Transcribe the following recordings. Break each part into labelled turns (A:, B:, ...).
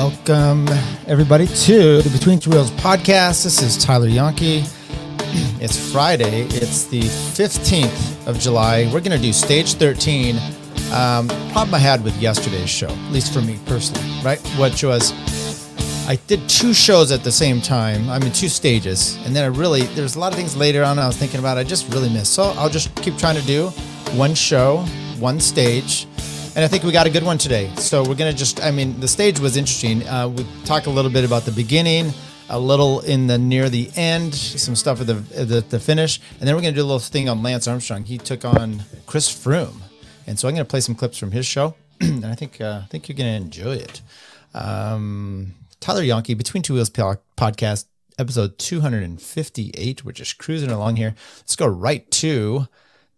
A: Welcome, everybody, to the Between Two Wheels podcast. This is Tyler Yonke. It's Friday. It's the 15th of July. We're going to do stage 13. Um, problem I had with yesterday's show, at least for me personally, right? Which was I did two shows at the same time. I'm in two stages. And then I really, there's a lot of things later on I was thinking about, I just really missed. So I'll just keep trying to do one show, one stage. And I think we got a good one today. So we're going to just, I mean, the stage was interesting. Uh, we talk a little bit about the beginning, a little in the near the end, some stuff at the, the, the finish. And then we're going to do a little thing on Lance Armstrong. He took on Chris Froome. And so I'm going to play some clips from his show. and I think, uh, I think you're going to enjoy it. Um, Tyler Yonke, Between Two Wheels podcast, episode 258. We're just cruising along here. Let's go right to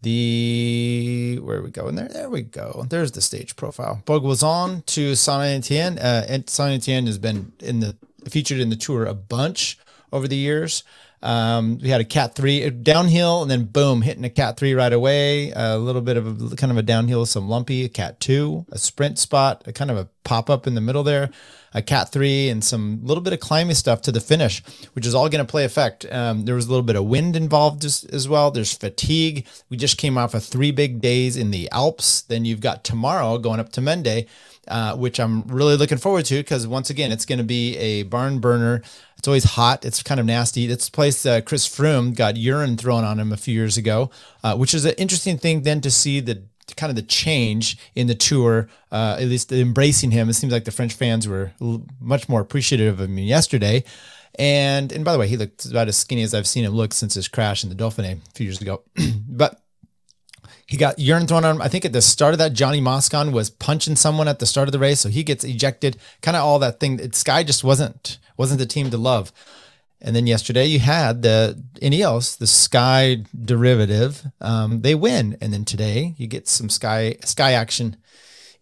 A: the where are we going there? There we go. There's the stage profile. Bourg-d'Oisans to Saint Etienne. Uh, and Saint Etienne has been in the featured in the tour a bunch over the years. Um, we had a cat three downhill and then boom, hitting a cat three right away. A little bit of a kind of a downhill, some lumpy, a cat two, a sprint spot, a kind of a pop up in the middle there, a cat three, and some little bit of climbing stuff to the finish, which is all going to play effect. Um, there was a little bit of wind involved as, as well. There's fatigue. We just came off of three big days in the Alps. Then you've got tomorrow going up to Mende. Uh, which I'm really looking forward to because once again, it's going to be a barn burner. It's always hot. It's kind of nasty. This place, uh, Chris Froome got urine thrown on him a few years ago, uh, which is an interesting thing then to see the kind of the change in the tour, uh, at least embracing him. It seems like the French fans were much more appreciative of him yesterday. And and by the way, he looked about as skinny as I've seen him look since his crash in the Dauphiné a few years ago. but he got urine thrown on him. I think at the start of that, Gianni Moscon was punching someone at the start of the race, so he gets ejected. Kind of all that thing. Sky just wasn't wasn't the team to love. And then yesterday you had the Ineos, the Sky derivative. Um, they win, and then today you get some Sky Sky action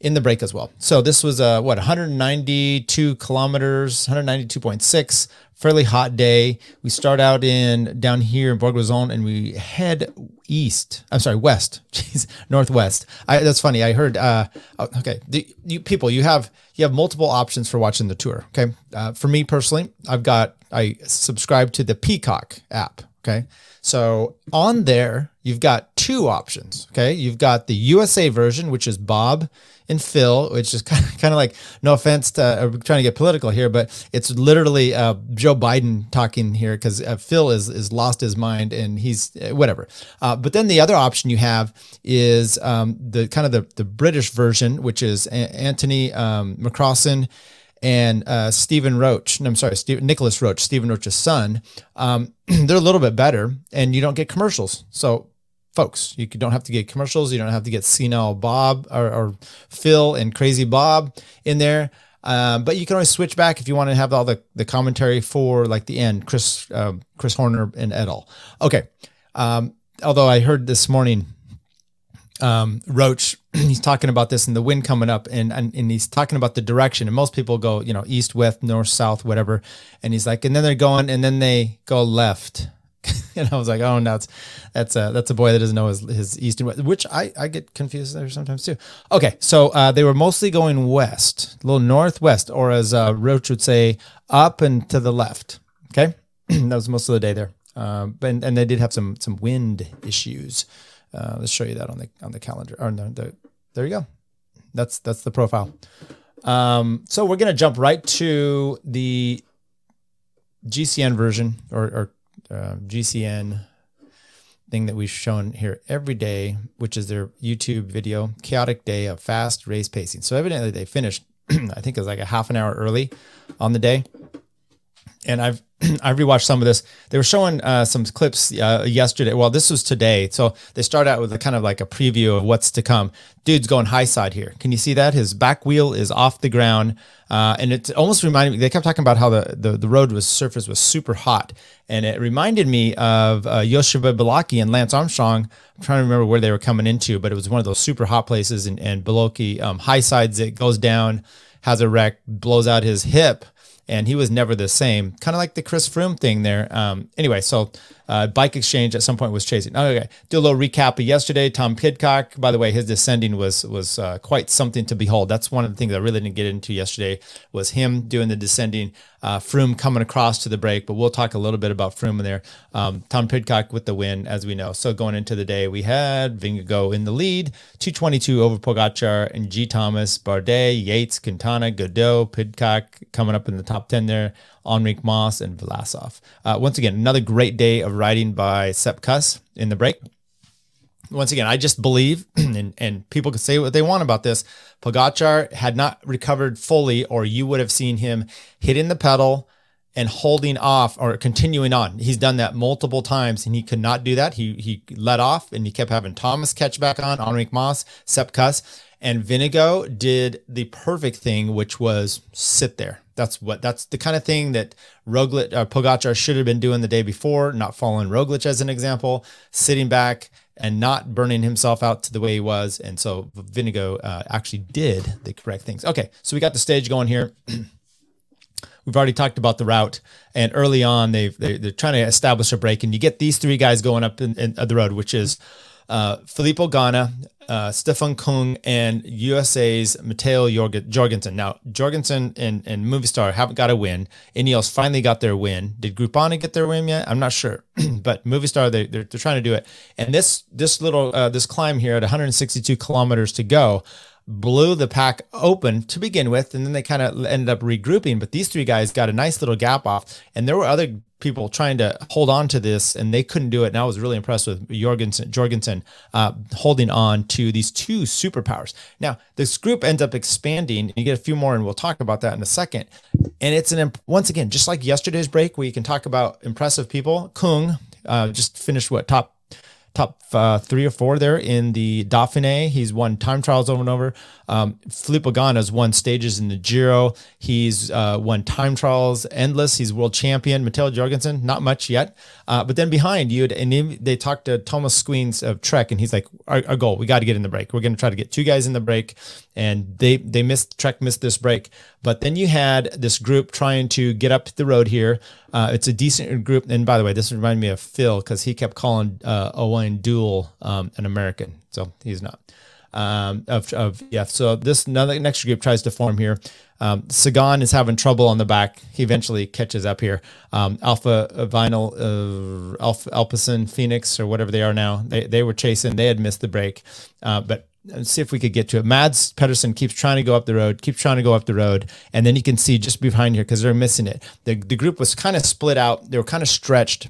A: in the break as well. So this was a what 192 kilometers, 192.6 fairly hot day. We start out in down here in Bourg-d'Oisans and we head east. I'm sorry, west. Jeez, northwest. I, that's funny. I heard. Uh, oh, okay, the, you people, you have you have multiple options for watching the tour. Okay, uh, for me personally, I've got I subscribe to the Peacock app. Okay, so on there you've got two options. Okay, you've got the USA version, which is Bob and Phil, which is kind of, kind of like no offense to uh, trying to get political here, but it's literally uh, Joe Biden talking here because uh, Phil is is lost his mind and he's uh, whatever. Uh, but then the other option you have is um, the kind of the the British version, which is Anthony um, McCrossan and uh, Stephen Roche. No, I'm sorry, Steve, Nicolas Roche, Stephen Roche's son. Um, they're a little bit better, and you don't get commercials. So folks. You don't have to get commercials. You don't have to get senile Bob or, or Phil and Crazy Bob in there. Um, but you can always switch back if you want to have all the, the commentary for like the end, Chris um, Chris Horner and et al. Okay. Um, although I heard this morning, um, Roche, he's talking about this and the wind coming up and, and, and he's talking about the direction. And most people go, you know, east, west, north, south, whatever. And he's like, and then they're going and then they go left and I was like, oh, no, that's that's a that's a boy that doesn't know his, his east and west, which I I get confused there sometimes too. Okay, so uh, they were mostly going west, a little northwest, or as uh, Roche would say, up and to the left. Okay, that was most of the day there. Um, and and they did have some some wind issues. Uh, let's show you that on the on the calendar. Or no, the, there you go. That's that's the profile. Um, so we're gonna jump right to the GCN version or, or uh, GCN thing that we've shown here every day, which is their YouTube video, chaotic day of fast race pacing. So evidently they finished, I think it was like a half an hour early on the day. And I've I rewatched some of this. They were showing uh, some clips uh, yesterday. Well, this was today. So they start out with a kind of like a preview of what's to come. Dude's going high side here. Can you see that? His back wheel is off the ground. Uh, and it almost reminded me, they kept talking about how the, the, the road was surface was super hot. And it reminded me of uh, Joseba and Lance Armstrong. I'm trying to remember where they were coming into, but it was one of those super hot places. And, and um, high sides it, goes down, has a wreck, blows out his hip and he was never the same. Kind of like the Chris Froome thing there. Um, anyway, so Uh, Bike Exchange at some point was chasing. Oh, okay, do a little recap of yesterday. Tom Pidcock, by the way, his descending was was uh, quite something to behold. That's one of the things I really didn't get into yesterday was him doing the descending. Uh, Froome coming across to the break, but we'll talk a little bit about Froome in there. Um, Tom Pidcock with the win, as we know. So going into the day, we had Vingegaard in the lead, 222 over Pogacar and G. Thomas, Bardet, Yates, Quintana, Gaudu, Pidcock coming up in the top 10 there. Enric Mas and Vlasov. Uh, once again, another great day of riding by Sepp Kuss in the break. Once again, I just believe, and, and people can say what they want about this. Pogacar had not recovered fully, or you would have seen him hitting the pedal and holding off or continuing on. He's done that multiple times, and he could not do that. He he let off, and he kept having Thomas catch back on, Enric Mas, Sepp Kuss, and Vingegaard did the perfect thing, which was sit there that's what that's the kind of thing that Roglic or Pogacar should have been doing the day before, not following Roglic as an example, sitting back and not burning himself out to the way he was. And so Vingegaard uh, actually did the correct things. Okay, so we got the stage going here. We've already talked about the route, and early on they they're trying to establish a break, and you get these three guys going up in, in the road, which is uh, Filippo Ganna, uh, Stefan Kung, and USA's Matteo Jorgenson. Now, Jorgenson and, and Movistar haven't got a win. Ineos finally got their win. Did Groupama get their win yet? I'm not sure, but Movistar they, they're, they're trying to do it. And this this little uh, this climb here at 162 kilometers to go blew the pack open to begin with, and then they kind of ended up regrouping. But these three guys got a nice little gap off, and there were other people trying to hold on to this, and they couldn't do it. And I was really impressed with Jorgenson, Jorgenson uh, holding on to these two superpowers. Now, this group ends up expanding, and you get a few more, and we'll talk about that in a second. And it's an once again, just like yesterday's break, where you can talk about impressive people. Kung uh, just finished what top top uh, three or four there in the Dauphiné. He's won time trials over and over. Um, Filippo won stages in the Giro. He's uh, won time trials endless. He's world champion. Matteo Jorgenson, not much yet. Uh, but then behind you, and they talked to Thomas Skujiņš of Trek, and he's like, our, our goal, we got to get in the break. We're going to try to get two guys in the break. And they they missed Trek missed this break. But then you had this group trying to get up the road here. Uh, it's a decent group. And by the way, this reminded me of Phil because he kept calling uh, Owain Doull um, an American. So he's not um, of, of yeah. So this another next group tries to form here. Um, Sagan is having trouble on the back. He eventually catches up here. Um, Alpha Vinyl, uh, Alpha Alpecin, Fenix, or whatever they are now. They they were chasing. They had missed the break, uh, but see if we could get to it. Mads Pedersen keeps trying to go up the road, keeps trying to go up the road, and then you can see just behind here because they're missing it. The the group was kind of split out. They were kind of stretched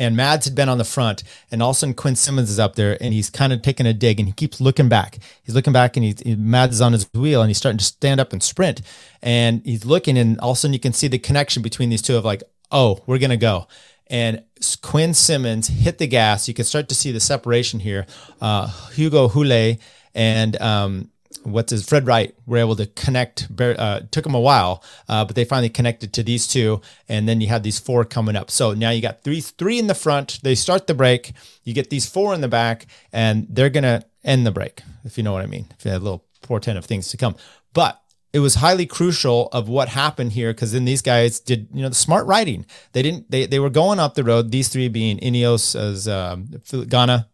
A: and Mads had been on the front, and all of a sudden Quinn Simmons is up there, and he's kind of taking a dig, and he keeps looking back. He's looking back, and he's he, Mads is on his wheel, and he's starting to stand up and sprint, and he's looking, and all of a sudden you can see the connection between these two of like, oh, we're gonna go, and Quinn Simmons hit the gas. You can start to see the separation here. Uh, Hugo Houle and um, what's his Fred Wright were able to connect. Uh, took them a while, uh, but they finally connected to these two, and then you had these four coming up. So now you got three three in the front. They start the break. You get these four in the back, and they're gonna end the break, if you know what I mean. If you had a little portent of things to come, but it was highly crucial of what happened here because then these guys did you know the smart riding. They didn't they they were going up the road. These three being Ineos as um, Ganna,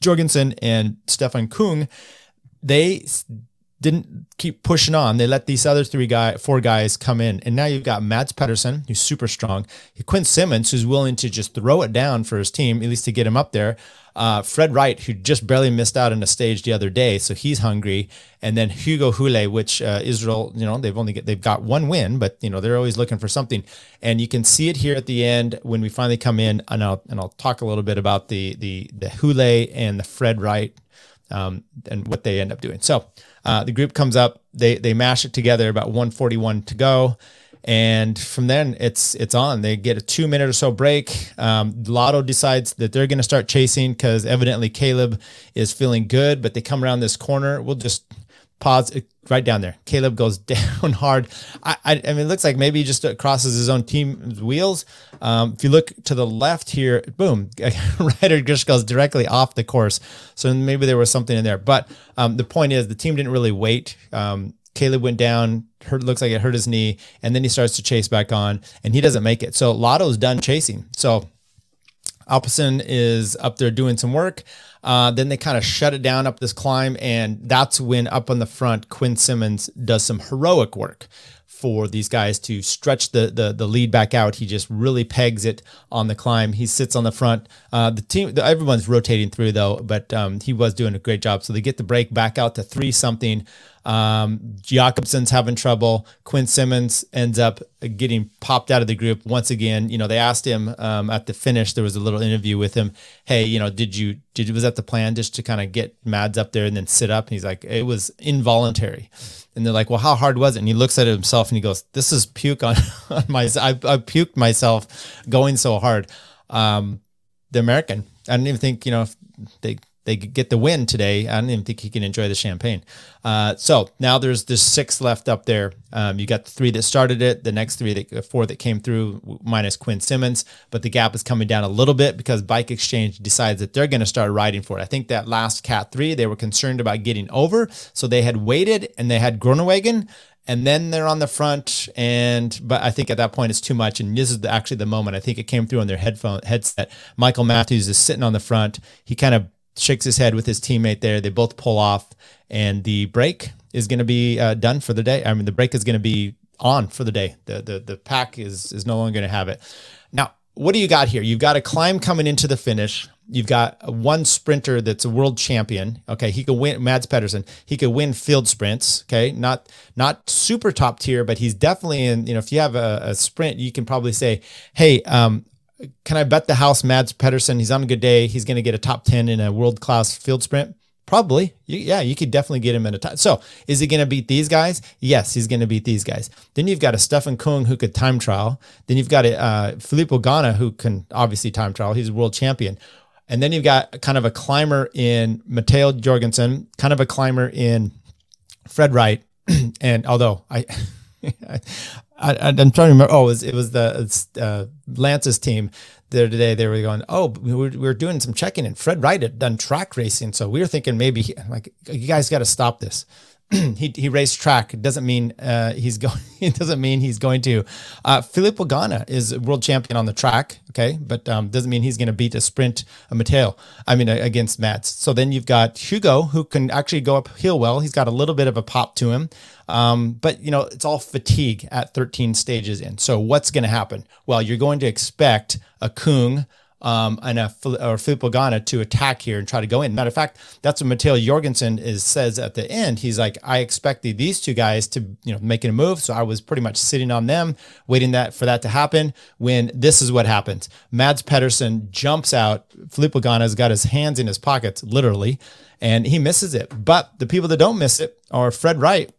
A: Jorgenson, and Stefan Kung they didn't keep pushing on. They let these other three guy, four guys come in, and now you've got Mads Pedersen, who's super strong, Quinn Simmons, who's willing to just throw it down for his team, at least to get him up there. Uh, Fred Wright, who just barely missed out in a stage the other day, so he's hungry. And then Hugo Houle, which uh, Israel, you know, they've only get, they've got one win, but you know they're always looking for something. And you can see it here at the end when we finally come in, and I'll and I'll talk a little bit about the the the Houle and the Fred Wright um, and what they end up doing. So uh, the group comes up, they they mash it together, about 141 to go, and from then it's it's on. They get a two minute or so break. Um, Lotto decides that they're going to start chasing because evidently Caleb is feeling good, but they come around this corner. We'll just pause right down there. Caleb goes down hard. I, I, I, mean, it looks like maybe he just crosses his own team's wheels. Um, if you look to the left here, boom, Ryder just goes directly off the course. So maybe there was something in there. But um, the point is, the team didn't really wait. Um, Caleb went down, hurt, looks like it hurt his knee, and then he starts to chase back on, and he doesn't make it. So Lotto's done chasing. So Alpecin is up there doing some work. Uh, then they kind of shut it down up this climb, and that's when up on the front, Quinn Simmons does some heroic work for these guys to stretch the, the the lead back out. He just really pegs it on the climb. He sits on the front. Uh, the team, the, everyone's rotating through though, but um, he was doing a great job. So they get the break back out to three something. Um, Jakobsen's having trouble. Quinn Simmons ends up getting popped out of the group once again. You know, they asked him um, at the finish. There was a little interview with him. Hey, you know, did you did was that the plan just to kind of get Mads up there and then sit up? And he's like, it was involuntary. And they're like, well, how hard was it? And he looks at himself and he goes, this is puke on, on my. I, I puked myself going so hard. Um, the American. I don't even think you know if they they get the win today. I don't even think he can enjoy the champagne. Uh, so now there's there's six left up there. Um, you got the three that started it, the next three that four that came through minus Quinn Simmons, but the gap is coming down a little bit because Bike Exchange decides that they're going to start riding for it. I think that last Cat three they were concerned about getting over, so they had waited and they had Groenewegen and then they're on the front and but i think at that point it's too much and this is actually the moment i think it came through on their headphone headset michael matthews is sitting on the front he kind of shakes his head with his teammate there. They both pull off, and the break is going to be uh, done for the day. I mean, the break is going to be on for the day. The the the pack is is no longer going to have it. Now, what do you got here? You've got a climb coming into the finish. You've got one sprinter that's a world champion. Okay, he could win. Mads Pedersen. He could win field sprints. Okay, not not super top tier, but he's definitely in. You know, if you have a, a sprint, you can probably say, "Hey, um, can I bet the house Mads Pedersen, he's on a good day, he's going to get a top 10 in a world class field sprint? Probably. yeah, you could definitely get him in a time. So is he going to beat these guys? Yes, he's going to beat these guys. Then you've got a Stefan Kung who could time trial. Then you've got a uh, Filippo Ganna who can obviously time trial. He's a world champion. And then you've got kind of a climber in Matteo Jorgenson, kind of a climber in Fred Wright. and although I, I, am trying to remember. Oh, it was, it was the uh, Lance's team there today. They were going, oh, we were, we were doing some checking, and Fred Wright had done track racing, so we were thinking maybe he, like you guys got to stop this. he he raced track. It doesn't mean uh, he's going. It doesn't mean he's going to. Uh, Filippo is a world champion on the track. Okay, but um, doesn't mean he's going to beat a sprint a Matteo. I mean against Mats. So then you've got Hugo who can actually go uphill well. He's got a little bit of a pop to him. Um, but you know it's all fatigue at 13 stages in. So what's going to happen? Well, you're going to expect a Kung um, and a or Filippo Ganna to attack here and try to go in. Matter of fact, that's what Matteo Jorgenson is says at the end. He's like, I expected these two guys to you know making a move, so I was pretty much sitting on them, waiting that for that to happen. When this is what happens, Mads Pedersen jumps out. Filippo Ganna's got his hands in his pockets, literally, and he misses it. But the people that don't miss it are Fred Wright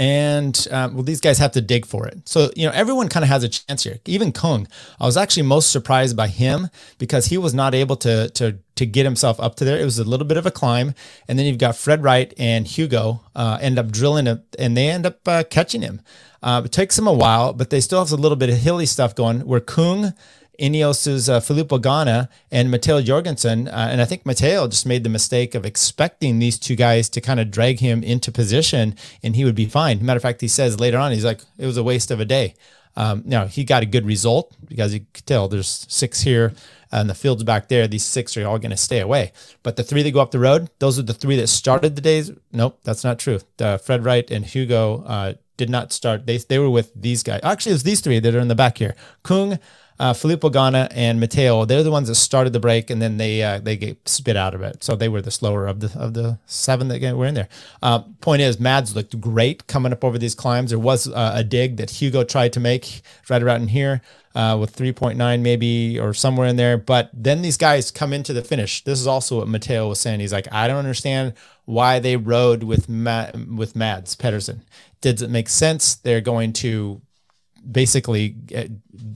A: and um, well, these guys have to dig for it. So you know, everyone kind of has a chance here. Even Kung, I was actually most surprised by him because he was not able to to to get himself up to there. It was a little bit of a climb, and then you've got Fred Wright and Hugo uh, end up drilling it, and they end up uh, catching him. Uh, it takes them a while, but they still have a little bit of hilly stuff going. Where Kung Ineos's uh, Filippo Ganna and Matteo Jorgenson. Uh, and I think Matteo just made the mistake of expecting these two guys to kind of drag him into position and he would be fine. Matter of fact, he says later on, he's like, it was a waste of a day. Um, now, he got a good result because you could tell there's six here and the field's back there. These six are all going to stay away. But the three that go up the road, those are the three that started the days. Nope, that's not true. Uh, Fred Wright and Hugo uh, did not start. They, they were with these guys. Actually, it was these three that are in the back here. Kung, uh, Filippo Ganna and Matteo, they're the ones that started the break, and then they uh, they get spit out of it. So they were the slower of the of the seven that were in there. Uh, point is, Mads looked great coming up over these climbs. There was uh, a dig that Hugo tried to make right around in here. Uh, with 3.9 maybe or somewhere in there. But then these guys come into the finish. This is also what Matteo was saying. He's like, I don't understand why they rode with Ma- with Mads Pedersen. Does it make sense? They're going to basically uh,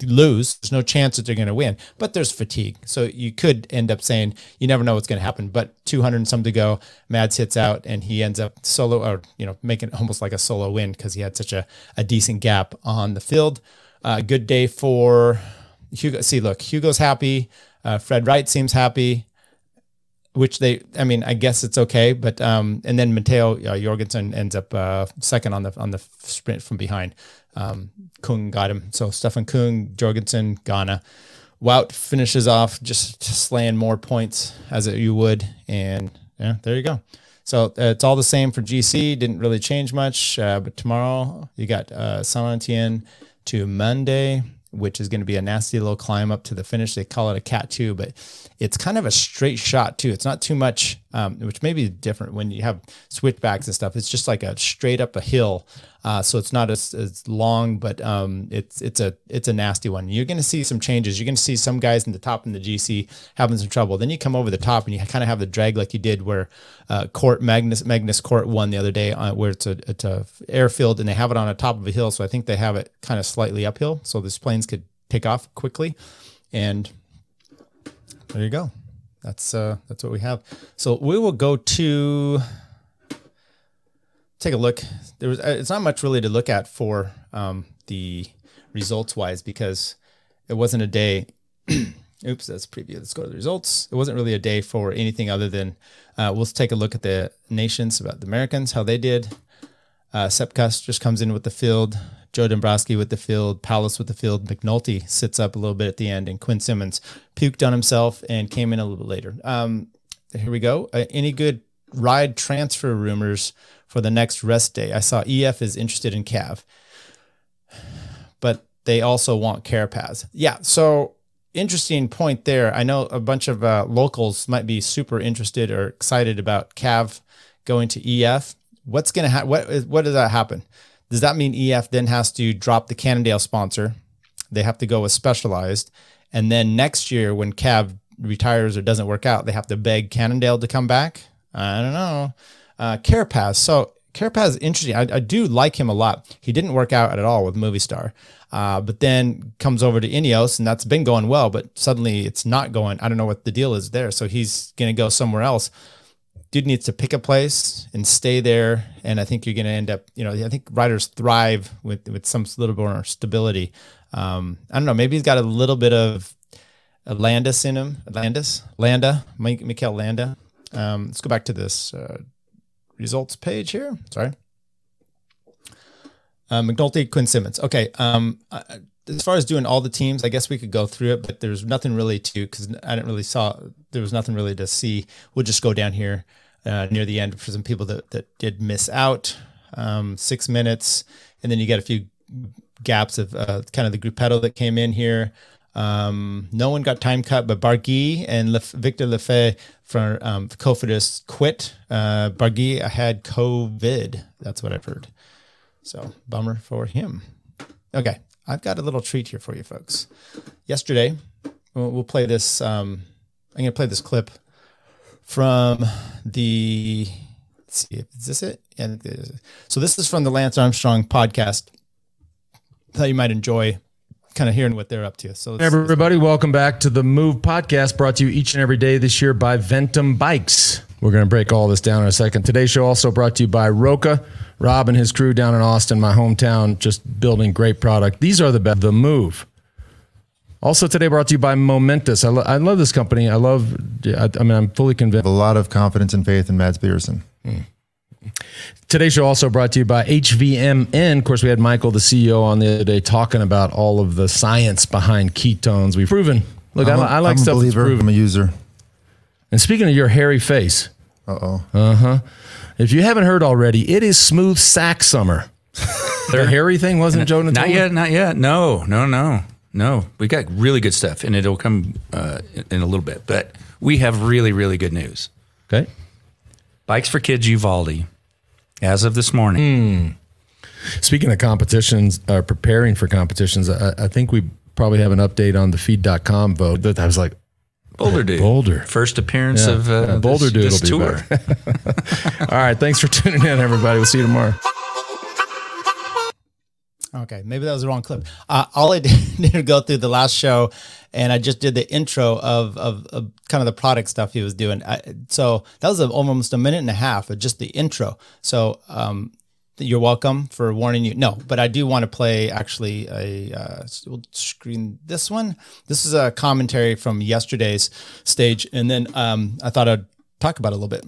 A: lose. There's no chance that they're going to win, but there's fatigue. So you could end up saying you never know what's going to happen. But 200 and some to go, Mads hits out and he ends up solo or you know making almost like a solo win because he had such a, a decent gap on the field. Uh, good day for Hugo. See, look, Hugo's happy. Uh, Fred Wright seems happy which they, I mean, I guess it's okay, but um, and then Matteo uh, Jorgenson ends up uh, second on the on the sprint from behind. Um, Kung got him, so Stefan Kung, Jorgenson, Ganna. Wout finishes off just slaying more points as it, you would, and yeah, there you go. So uh, it's all the same for GC. Didn't really change much. Uh, but tomorrow you got uh, Saint to Mende, which is going to be a nasty little climb up to the finish. They call it a cat two, but it's kind of a straight shot too. It's not too much, um, which may be different when you have switchbacks and stuff. It's just like a straight up a hill uh, so it's not as, as long, but um, it's it's a it's a nasty one. You're going to see some changes. You're going to see some guys in the top in the GC having some trouble. Then you come over the top and you kind of have the drag like you did where uh, Cort Magnus Magnus Cort won the other day, uh, where it's a it's a airfield and they have it on the top of a hill. So I think they have it kind of slightly uphill, so these planes could take off quickly. And there you go. That's uh, that's what we have. So we will go to take a look. There was uh, it's not much really to look at for um, the results wise because it wasn't a day. oops, that's preview. Let's go to the results. It wasn't really a day for anything other than uh, we'll take a look at the nations about the Americans how they did. Uh, Sepp Kuss just comes in with the field. Joe Dombrowski with the field, Powless with the field, McNulty sits up a little bit at the end, and Quinn Simmons puked on himself and came in a little bit later. Um, here we go. Uh, any good ride transfer rumors for the next rest day. I saw EF is interested in Cav, but they also want Carapaz. Yeah, so interesting point there. I know a bunch of uh, locals might be super interested or excited about Cav going to EF. What's going to happen? What, what does that happen? Does that mean EF then has to drop the Cannondale sponsor? They have to go with Specialized. And then next year, when Cav retires or doesn't work out, they have to beg Cannondale to come back. I don't know uh, Carapaz. So Carapaz is interesting. I, I, do like him a lot. He didn't work out at all with Movistar, uh, but then comes over to Ineos, and that's been going well. But suddenly it's not going. I don't know what the deal is there. So he's going to go somewhere else. Dude needs to pick a place and stay there. And I think you're going to end up. You know, I think riders thrive with with some little bit more stability. Um, I don't know. Maybe he's got a little bit of Landis in him. Landis, Landa, Mikel Landa. Um, let's go back to this. Uh, results page here. Sorry. Uh, McNulty, Quinn Simmons. Okay. Um, as far as doing all the teams, I guess we could go through it, but there's nothing really to because I didn't really saw there was nothing really to see. We'll just go down here uh, near the end for some people that that did miss out. Um, six minutes, and then you get a few gaps of uh, kind of the gruppetto that came in here. Um, no one got time cut, but Barguil and Lef- Victor Lefebvre from um, Cofidis quit. Uh, Barguil had COVID. That's what I've heard. So bummer for him. Okay, I've got a little treat here for you folks. Yesterday, we'll, we'll play this. Um, I'm going to play this clip from the. Let's see, is this it? Yeah, so this is from the Lance Armstrong podcast. Thought you might enjoy kind of hearing what they're up to. So,
B: everybody, welcome back to the Move Podcast, brought to you each and every day this year by Ventum Bikes. We're going to break all this down in a second. Today's show also brought to you by Roka. Rob and his crew down in Austin, my hometown, just building great product. These are the best. The Move. Also today brought to you by Momentous. I, lo- I love this company. I love. I, I, mean, I'm fully convinced.
C: I have a lot of confidence and faith in Mads Pedersen.
B: Mm. Today's show also brought to you by HVMN. Of course, we had Michael, the CEO, on the other day talking about all of the science behind ketones. We've proven. Look, I'm a, I like I'm stuff a believer. that's proven.
C: I'm a user.
B: And speaking of your hairy face.
C: Uh oh.
B: Uh huh. If you haven't heard already, it is smooth sack summer. Their hairy thing wasn't Joe
D: Not yet, not yet. No, no, no, no. We got really good stuff, and it'll come uh, in a little bit. But we have really, really good news.
B: Okay.
D: Bikes for Kids Uvalde as of this morning.
B: Mm. Speaking of competitions, uh, preparing for competitions, I, I, think we probably have an update on the feed.com vote. That I was like,
D: Boulder Dude.
B: Boulder.
D: First appearance yeah. of uh,
B: yeah, Boulder
D: this,
B: Dude
D: this tour.
B: All right. Thanks for tuning in, everybody. We'll see you tomorrow.
A: Okay, maybe that was the wrong clip. Uh, all I did, go through the last show, and I just did the intro of, of, of kind of the product stuff he was doing. I, so that was almost a minute and a half of just the intro. So um, you're welcome for warning you. No, but I do want to play actually a uh, we'll screen this one. This is a commentary from yesterday's stage, and then um, I thought I'd talk about a little bit.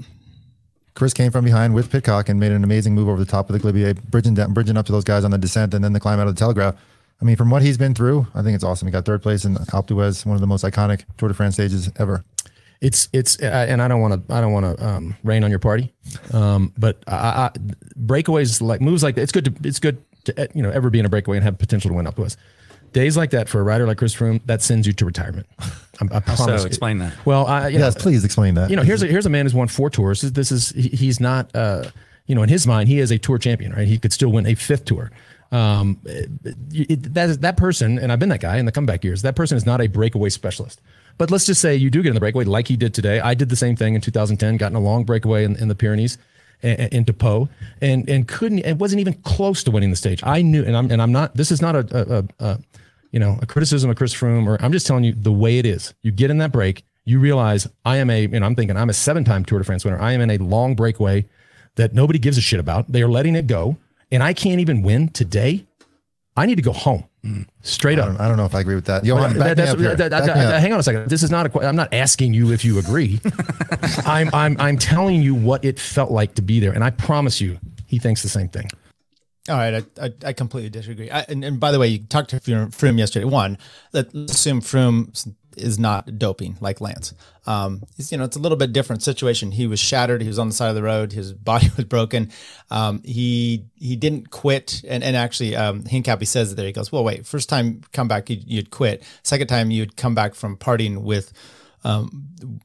C: Chris came from behind with Pidcock and made an amazing move over the top of the Galibier, bridging down, bridging up to those guys on the descent, and then the climb out of the Télégraphe. I mean, from what he's been through, I think it's awesome. He got third place in Alpe d'Huez, one of the most iconic Tour de France stages ever.
B: It's it's uh, and I don't want to I don't want to um, rain on your party, um, but I, I, breakaways like moves like that. It's good to it's good to uh, you know ever be in a breakaway and have potential to win to us. Days like that for a rider like Chris Froome that sends you to retirement. I, I promise.
D: So explain that.
B: Well, I, you
C: Yes,
B: know,
C: please explain that.
B: you know, here's a, here's a man who's won four tours. This is he- he's not, uh, you know, in his mind, he is a tour champion, right? He could still win a fifth tour. Um, it, it- that is that person, and I've been that guy in the comeback years. That person is not a breakaway specialist. But let's just say you do get in the breakaway, like he did today. I did the same thing in 2010, got in a long breakaway in, in the Pyrenees into Pau, and and couldn't. It wasn't even close to winning the stage. I knew, and I'm and I'm not. This is not a, a, a, a you know, a criticism of Chris Froome, or I'm just telling you the way it is. You get in that break, you realize I am a, you know, I'm thinking I'm a seven time Tour de France winner. I am in a long breakaway that nobody gives a shit about. They are letting it go, and I can't even win today. I need to go home, straight
C: I
B: up.
C: don't, I don't know if I agree with that. Johan,
B: That-
C: back me up here.
B: that- that-
C: Back me up.
B: hang on a second. This is not a. I'm not asking you if you agree. I'm I'm I'm telling you what it felt like to be there, and I promise you, he thinks the same thing.
A: All right, I, I, I completely disagree. I, and, and by the way, you talked to Froome yesterday. One, let- let's assume Froome is not doping like Lance. Um, it's, you know, it's a little bit different situation. He was shattered. He was on the side of the road. His body was broken. Um, he he didn't quit. And and actually, um, Hincapie says there. He goes, well, wait, first time come back, you'd, you'd quit. Second time, you'd come back from partying with um,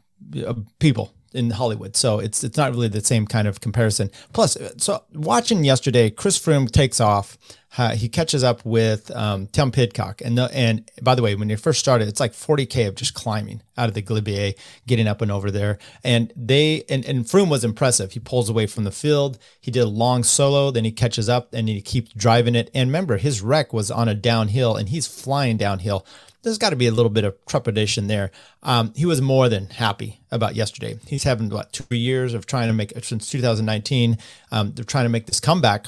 A: uh, people in Hollywood. So it's it's not really the same kind of comparison. Plus, so watching yesterday, Chris Froome takes off. Uh, he catches up with um, Tim Pidcock, and the, and by the way, when you first started, it's like 40k of just climbing out of the Galibier, getting up and over there. And they and and Froome was impressive. He pulls away from the field. He did a long solo, then he catches up, and he keeps driving it. And remember, his wreck was on a downhill, and he's flying downhill there's got to be a little bit of trepidation there. Um, he was more than happy about yesterday. He's having what two years of trying to make since 2019. Um, they're trying to make this comeback,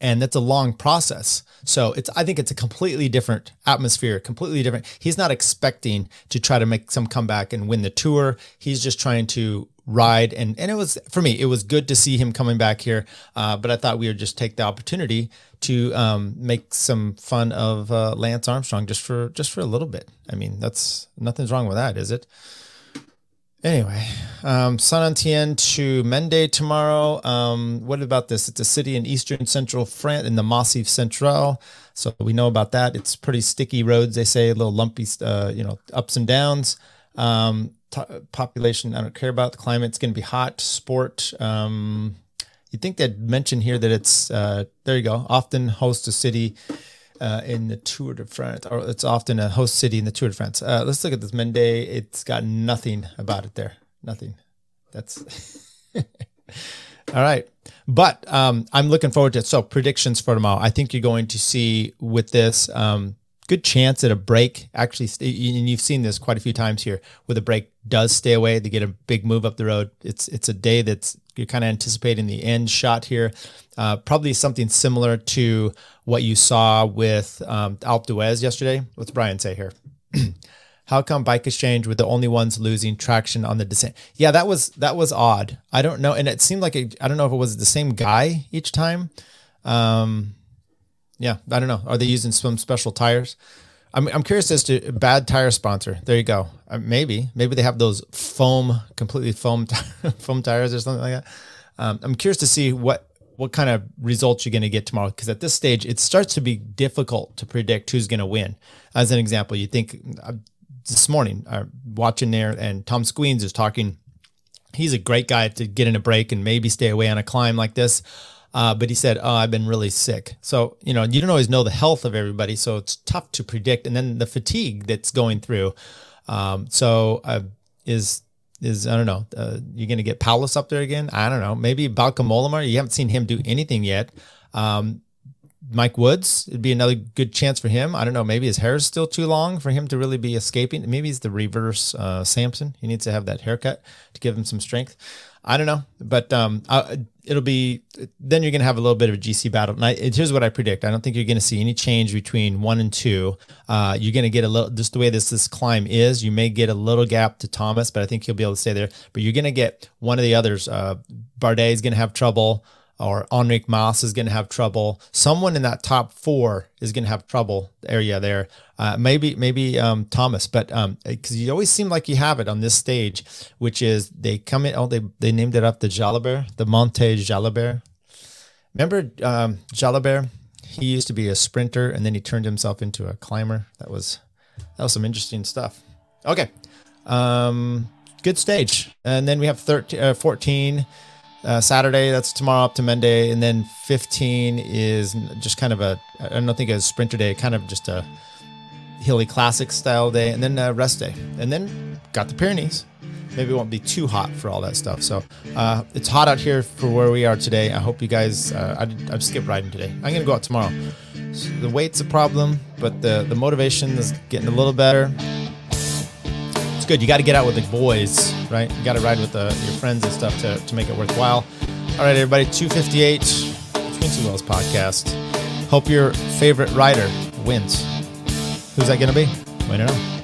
A: and that's a long process. So it's I think it's a completely different atmosphere, completely different. He's not expecting to try to make some comeback and win the tour. He's just trying to ride and and it was for me it was good to see him coming back here uh, but i thought we would just take the opportunity to um, make some fun of uh, lance armstrong just for just for a little bit i mean that's nothing's wrong with that is it anyway um, Saint Etienne to Mende tomorrow. Um, what about this? It's a city in eastern central France in the Massif Central. So we know about that. It's pretty sticky roads. They say a little lumpy, uh, you know, ups and downs. Um, t- population, I don't care about the climate. It's going to be hot. Sport. Um, you think they'd mention here that it's uh, there you go. Often host a city uh, in the Tour de France, or it's often a host city in the Tour de France. Uh, let's look at this Mende. It's got nothing about it there. Nothing. That's all right. But um, I'm looking forward to it. So predictions for tomorrow. I think you're going to see with this um, good chance that a break actually, st- and you've seen this quite a few times here, where the break does stay away. They get a big move up the road. It's it's a day that's you're kind of anticipating the end shot here. Uh, probably something similar to what you saw with um, Alpe d'Huez yesterday. What's Brian say here? How come Bike Exchange were the only ones losing traction on the descent? Yeah, that was that was odd. I don't know, and it seemed like it, I don't know if it was the same guy each time. Um, yeah, I don't know. Are they using some special tires? I'm I'm curious as to bad tire sponsor. There you go. Uh, maybe maybe they have those foam completely foam t- foam tires or something like that. Um, I'm curious to see what what kind of results you're going to get tomorrow because at this stage it starts to be difficult to predict who's going to win. As an example, you think uh, this morning uh, watching there and Tom Skujiņš is talking. He's a great guy to get in a break and maybe stay away on a climb like this. Uh, but he said, "Oh, I've been really sick." So you know, you don't always know the health of everybody, so it's tough to predict. And then the fatigue that's going through. Um, so uh, is is I don't know. Uh, you're going to get Powless up there again? I don't know. Maybe Bauke Mollema. You haven't seen him do anything yet. Um, Mike Woods, it'd be another good chance for him. I don't know. Maybe his hair is still too long for him to really be escaping. Maybe he's the reverse uh, Samson. He needs to have that haircut to give him some strength. I don't know, but um, I, it'll be then you're going to have a little bit of a GC battle. And I, here's what I predict: I don't think you're going to see any change between one and two. Uh, you're going to get a little just the way this this climb is. You may get a little gap to Thomas, but I think he'll be able to stay there. But you're going to get one of the others. Uh, Bardet is going to have trouble. Or Enrique Mas is going to have trouble. Someone in that top four is going to have trouble area there. Uh, maybe maybe um, Thomas, but because you always seem like you have it on this stage, which is they come in. Oh, they they named it up the Jalabert, the Monte Jalabert. Remember um, Jalabert? He used to be a sprinter, and then he turned himself into a climber. That was that was some interesting stuff. Okay, um, good stage, and then we have 13, uh, 14 uh, Saturday. That's tomorrow up to Mende, and then 15 is just kind of a I don't think a sprinter day, kind of just a hilly classic style day, and then a rest day, and then got the Pyrenees. Maybe it won't be too hot for all that stuff. So uh, it's hot out here for where we are today. I hope you guys. Uh, I, I've skipped riding today. I'm gonna go out tomorrow. So the weight's a problem, but the the motivation is getting a little better. It's good. You got to get out with the boys, right? You got to ride with the, your friends and stuff to, to make it worthwhile. All right, everybody. 258 Between Two Wheels podcast. Hope your favorite rider wins. Who's that going to be? Wait to know.